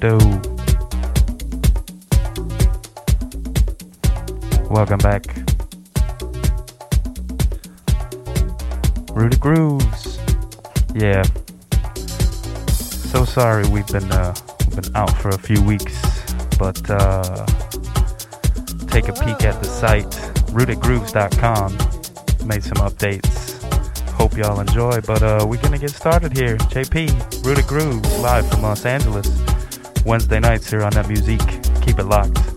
What? Welcome back. Rooted Grooves. Yeah. So sorry we've been uh, been out for a few weeks, but uh, take a peek at the site rootedgrooves.com. Made some updates. Hope y'all enjoy, but uh, we're gonna get started here. JP, Rooted Grooves, live from Los Angeles. Wednesday nights here on That Music. Keep it locked.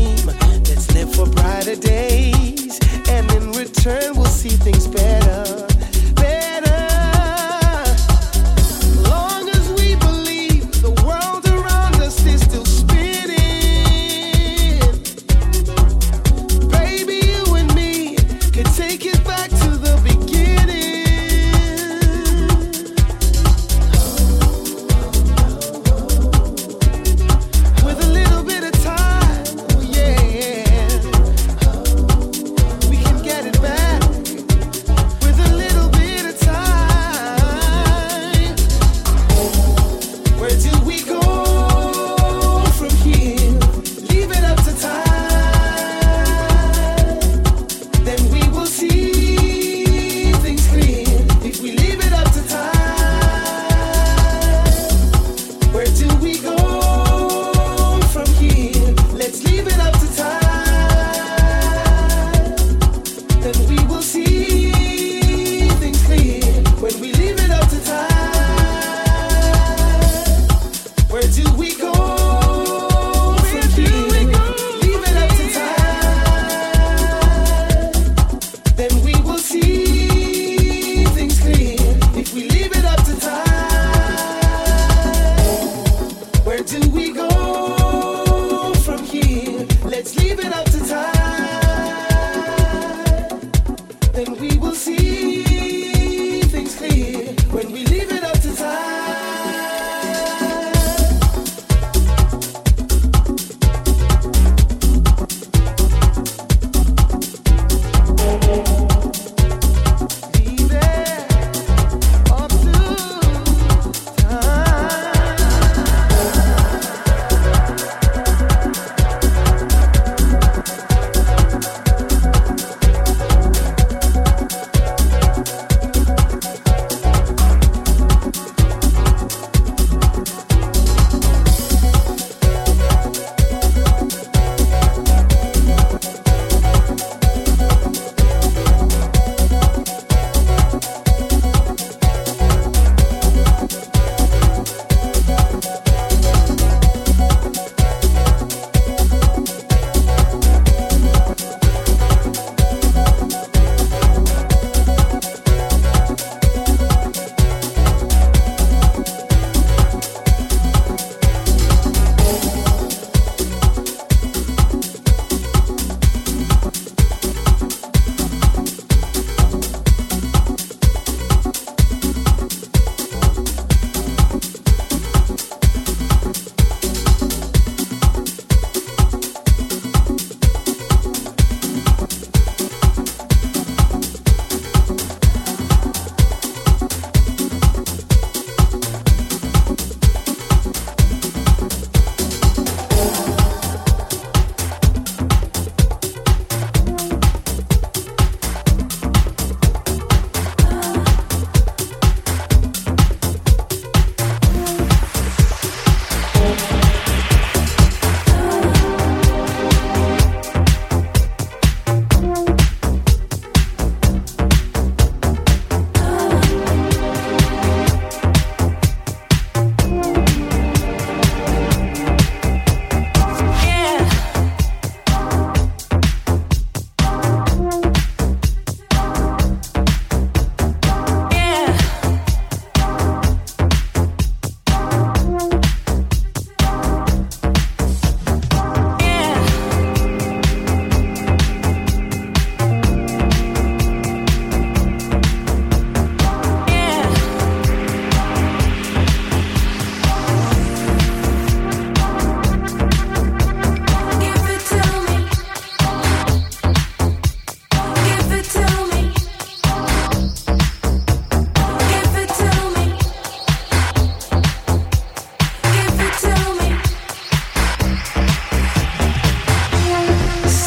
dream. Let's live for brighter days, and in return, we'll see things better.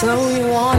So you.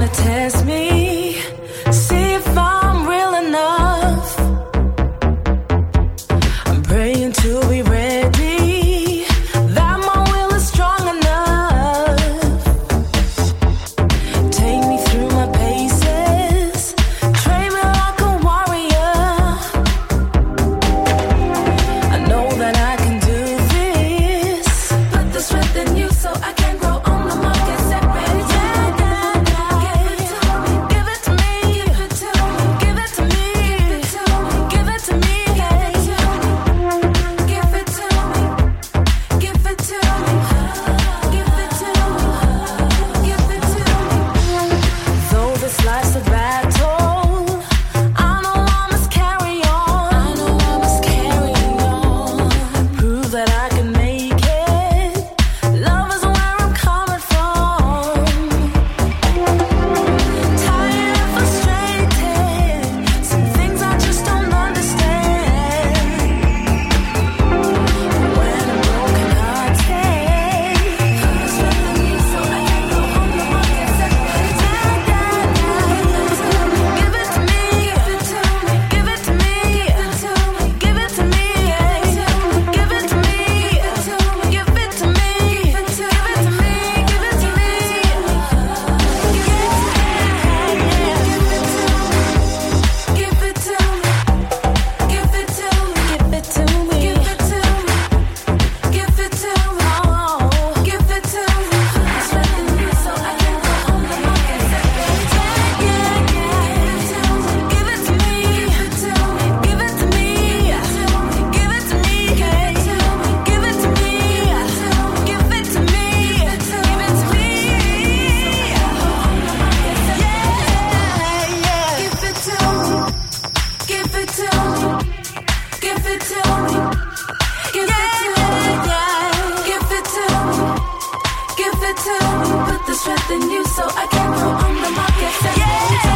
To You put the strength in you, so I can go on the market. Yeah.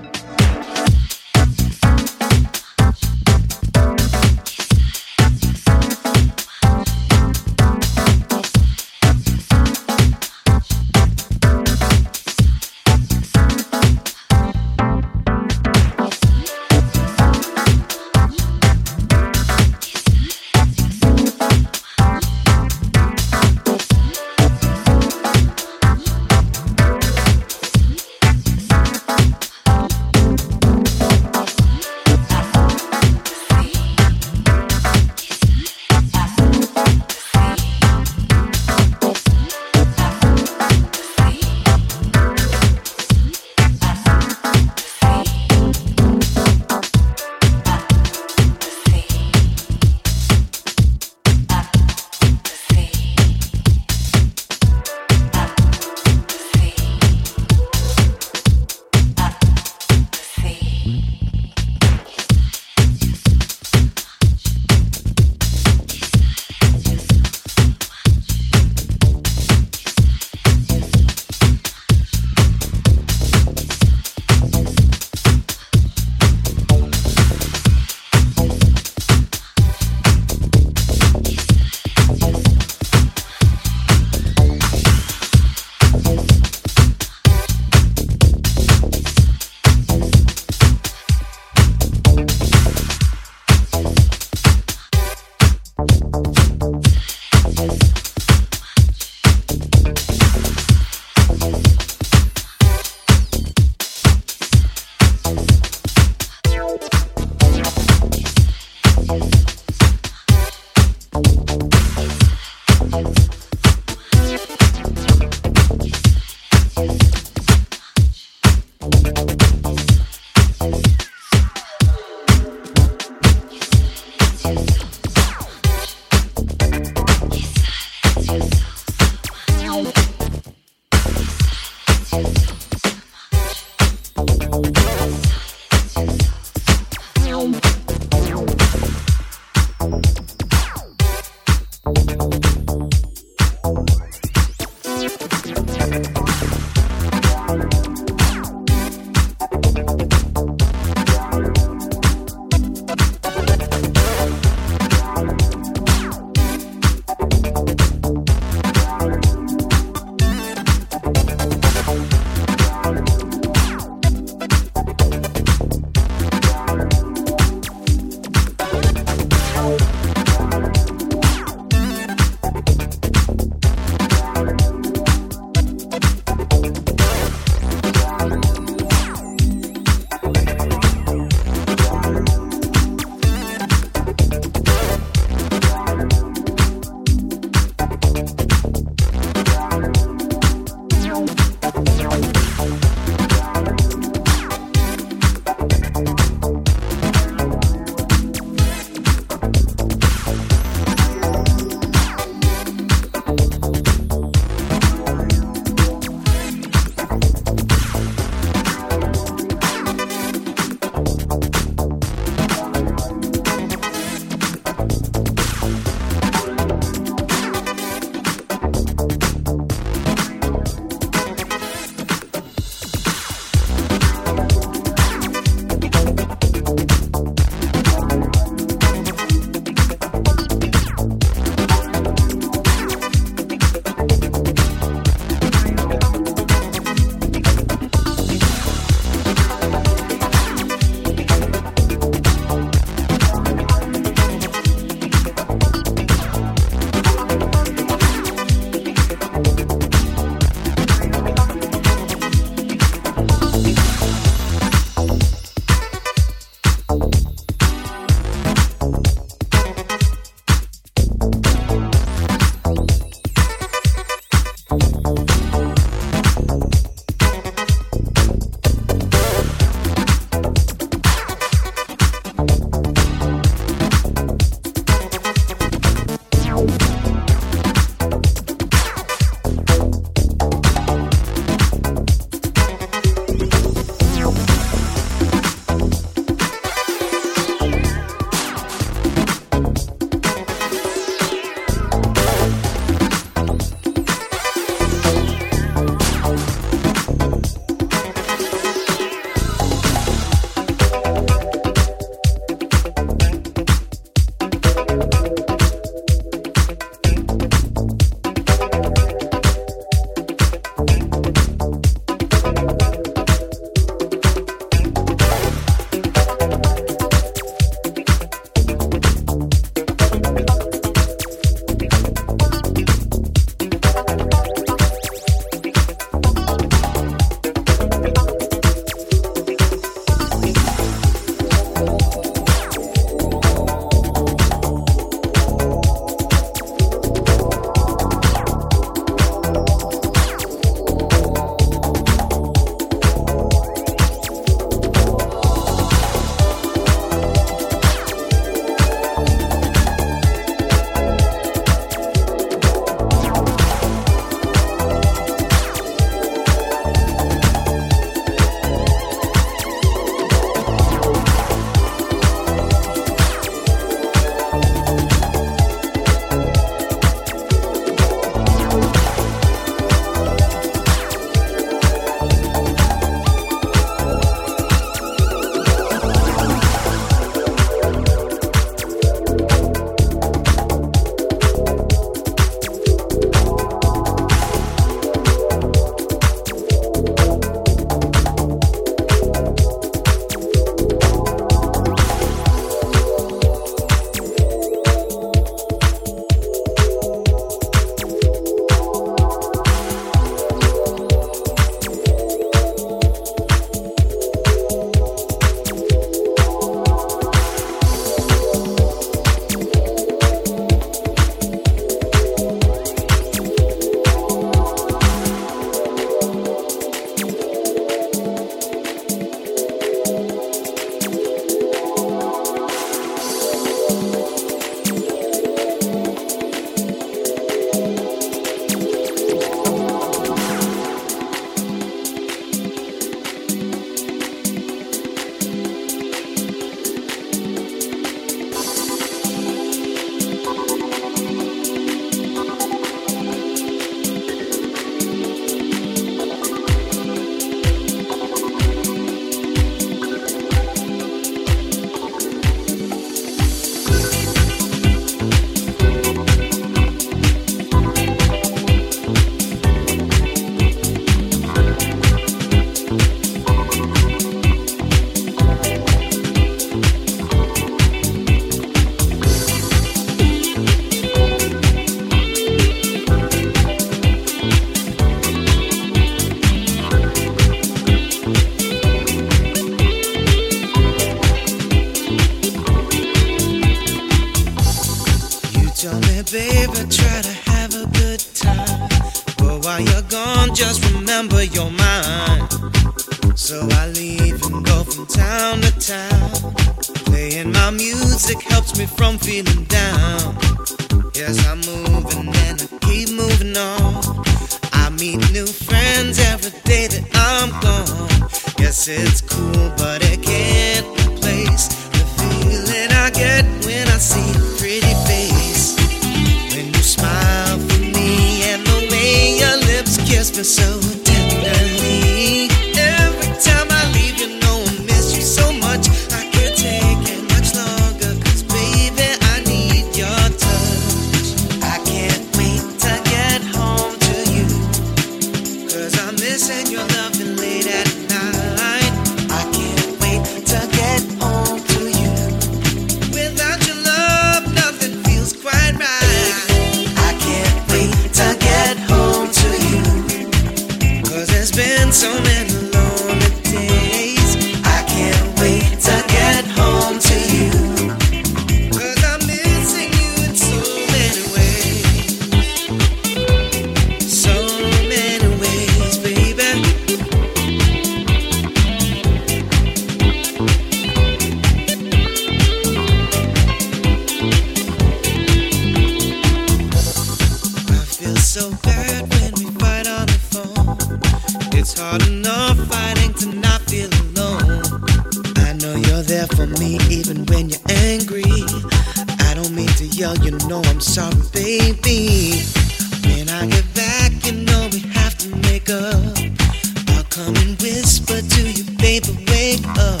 whisper to you, baby, wake up.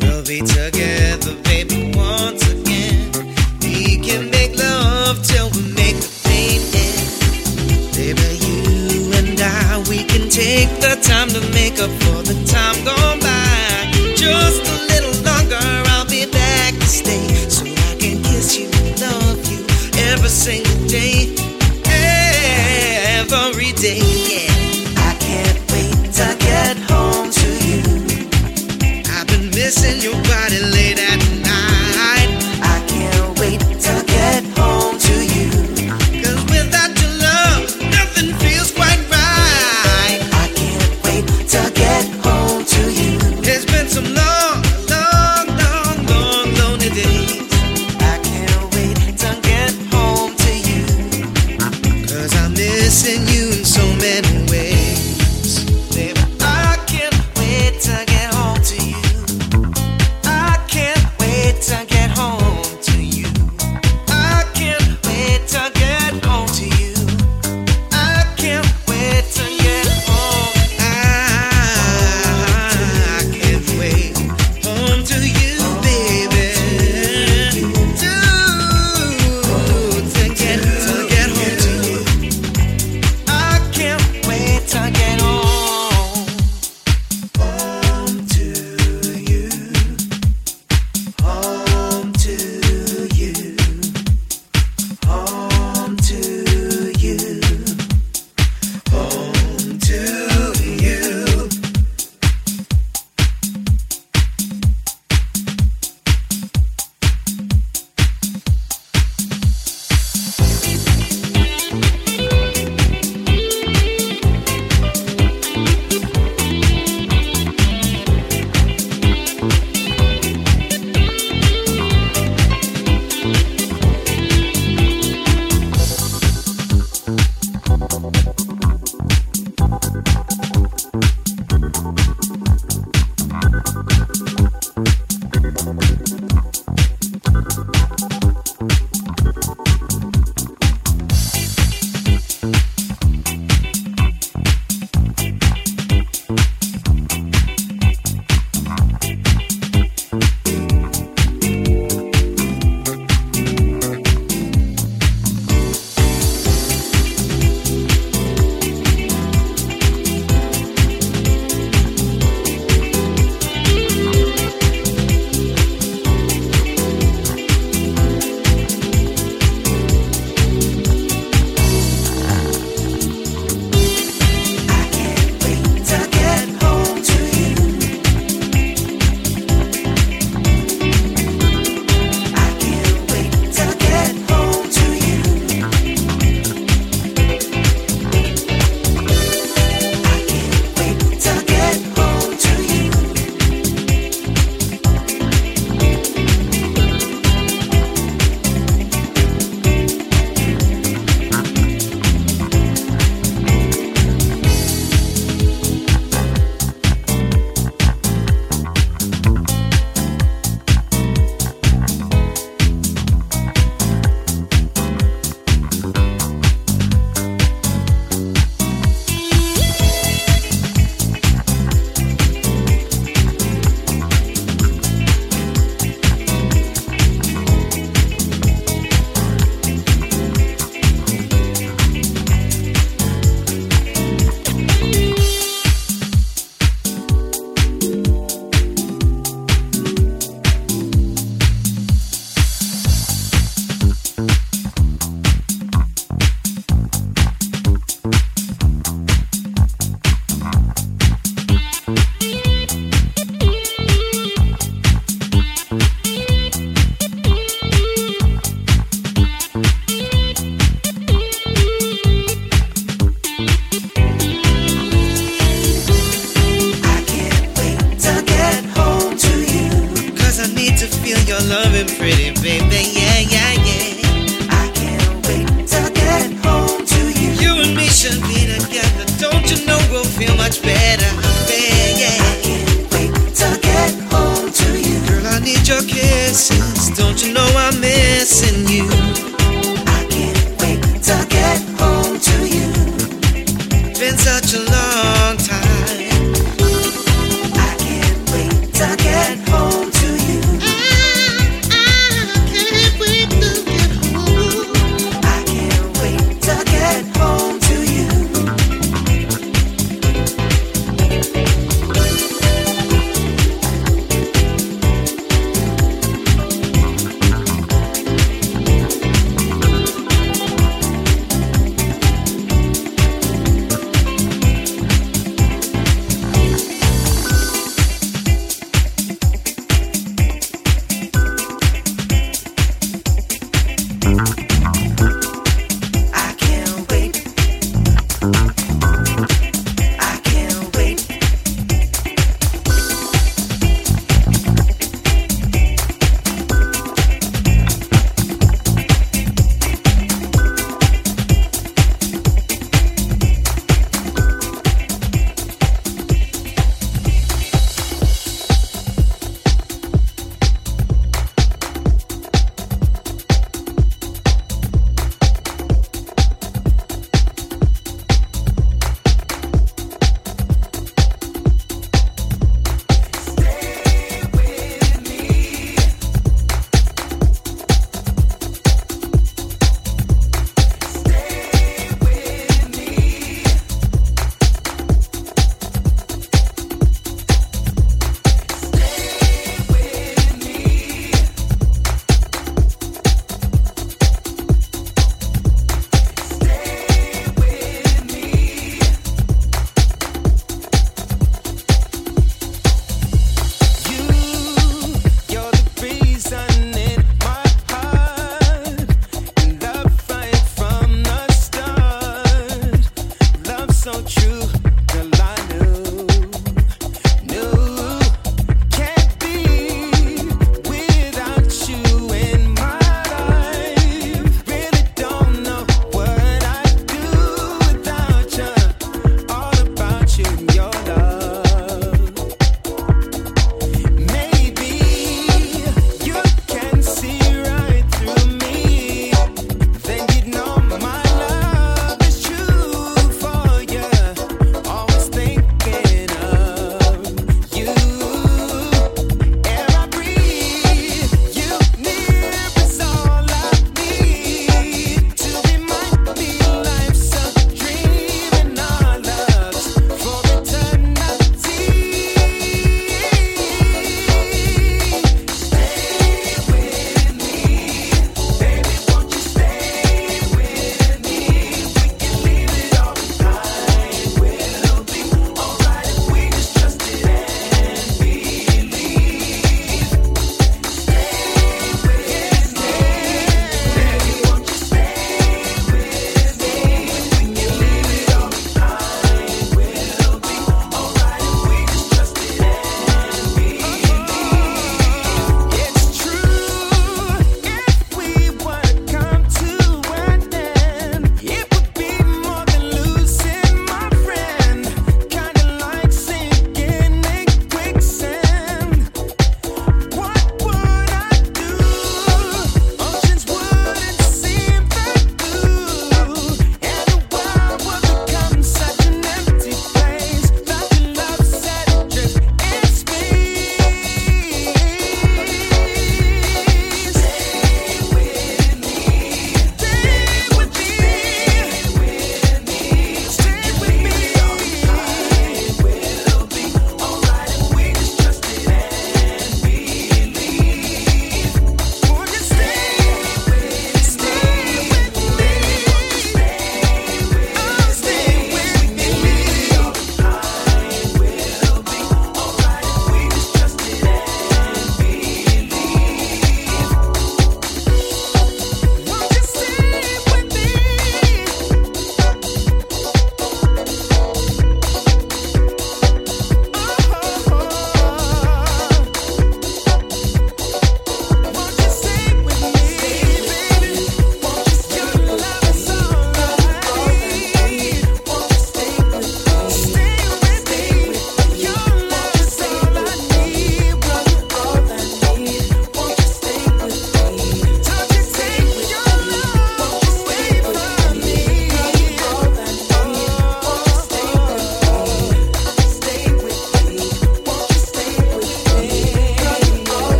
We'll be together, baby, once again. We can make love till we make the pain end. Baby, you and I, we can take the time to make up for the time gone by. Just a little longer, I'll be back to stay. So I can kiss you, love you every single day, every day.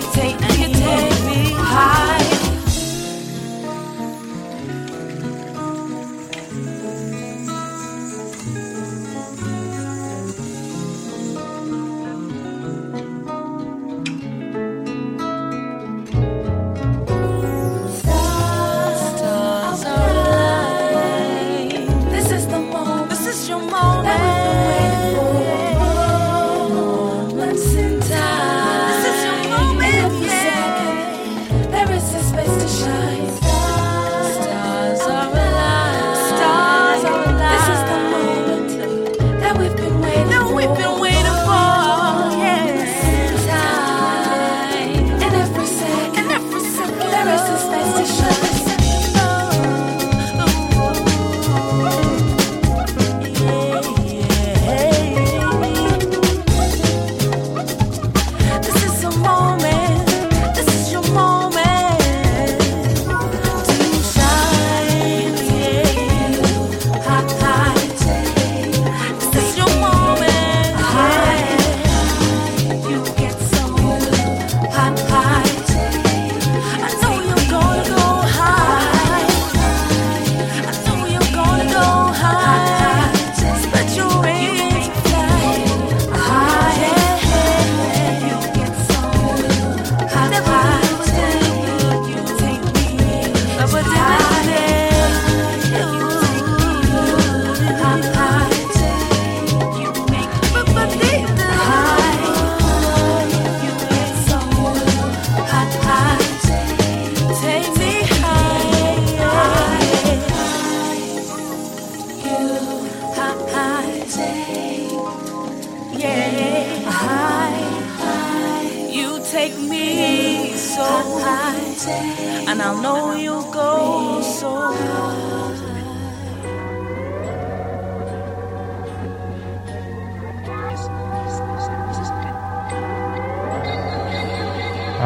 take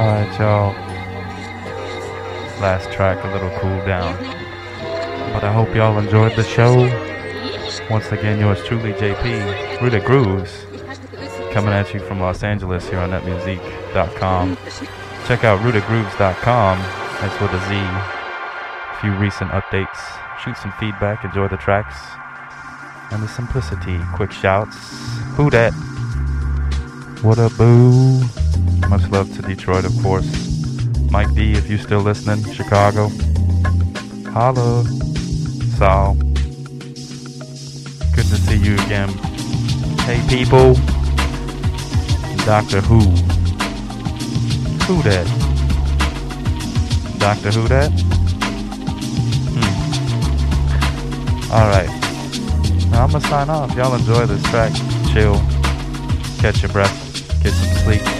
Alright, y'all. Last track, a little cool down. But I hope y'all enjoyed the show. Once again, yours truly, JP, Rooted Grooves, coming at you from Los Angeles here on netmusique.com. Check out rutagrooves.com, that's with a Z. A few recent updates, shoot some feedback, enjoy the tracks, and the simplicity. Quick shouts. Who dat? What a boo. Much love to Detroit, of course. Mike D, if you're still listening, Chicago. Holla. Sal. Good to see you again. Hey, people. Doctor Who. Who that? Doctor Who that? Hmm. Alright. Now I'm gonna sign off. Y'all enjoy this track. Chill. Catch your breath. Get some sleep.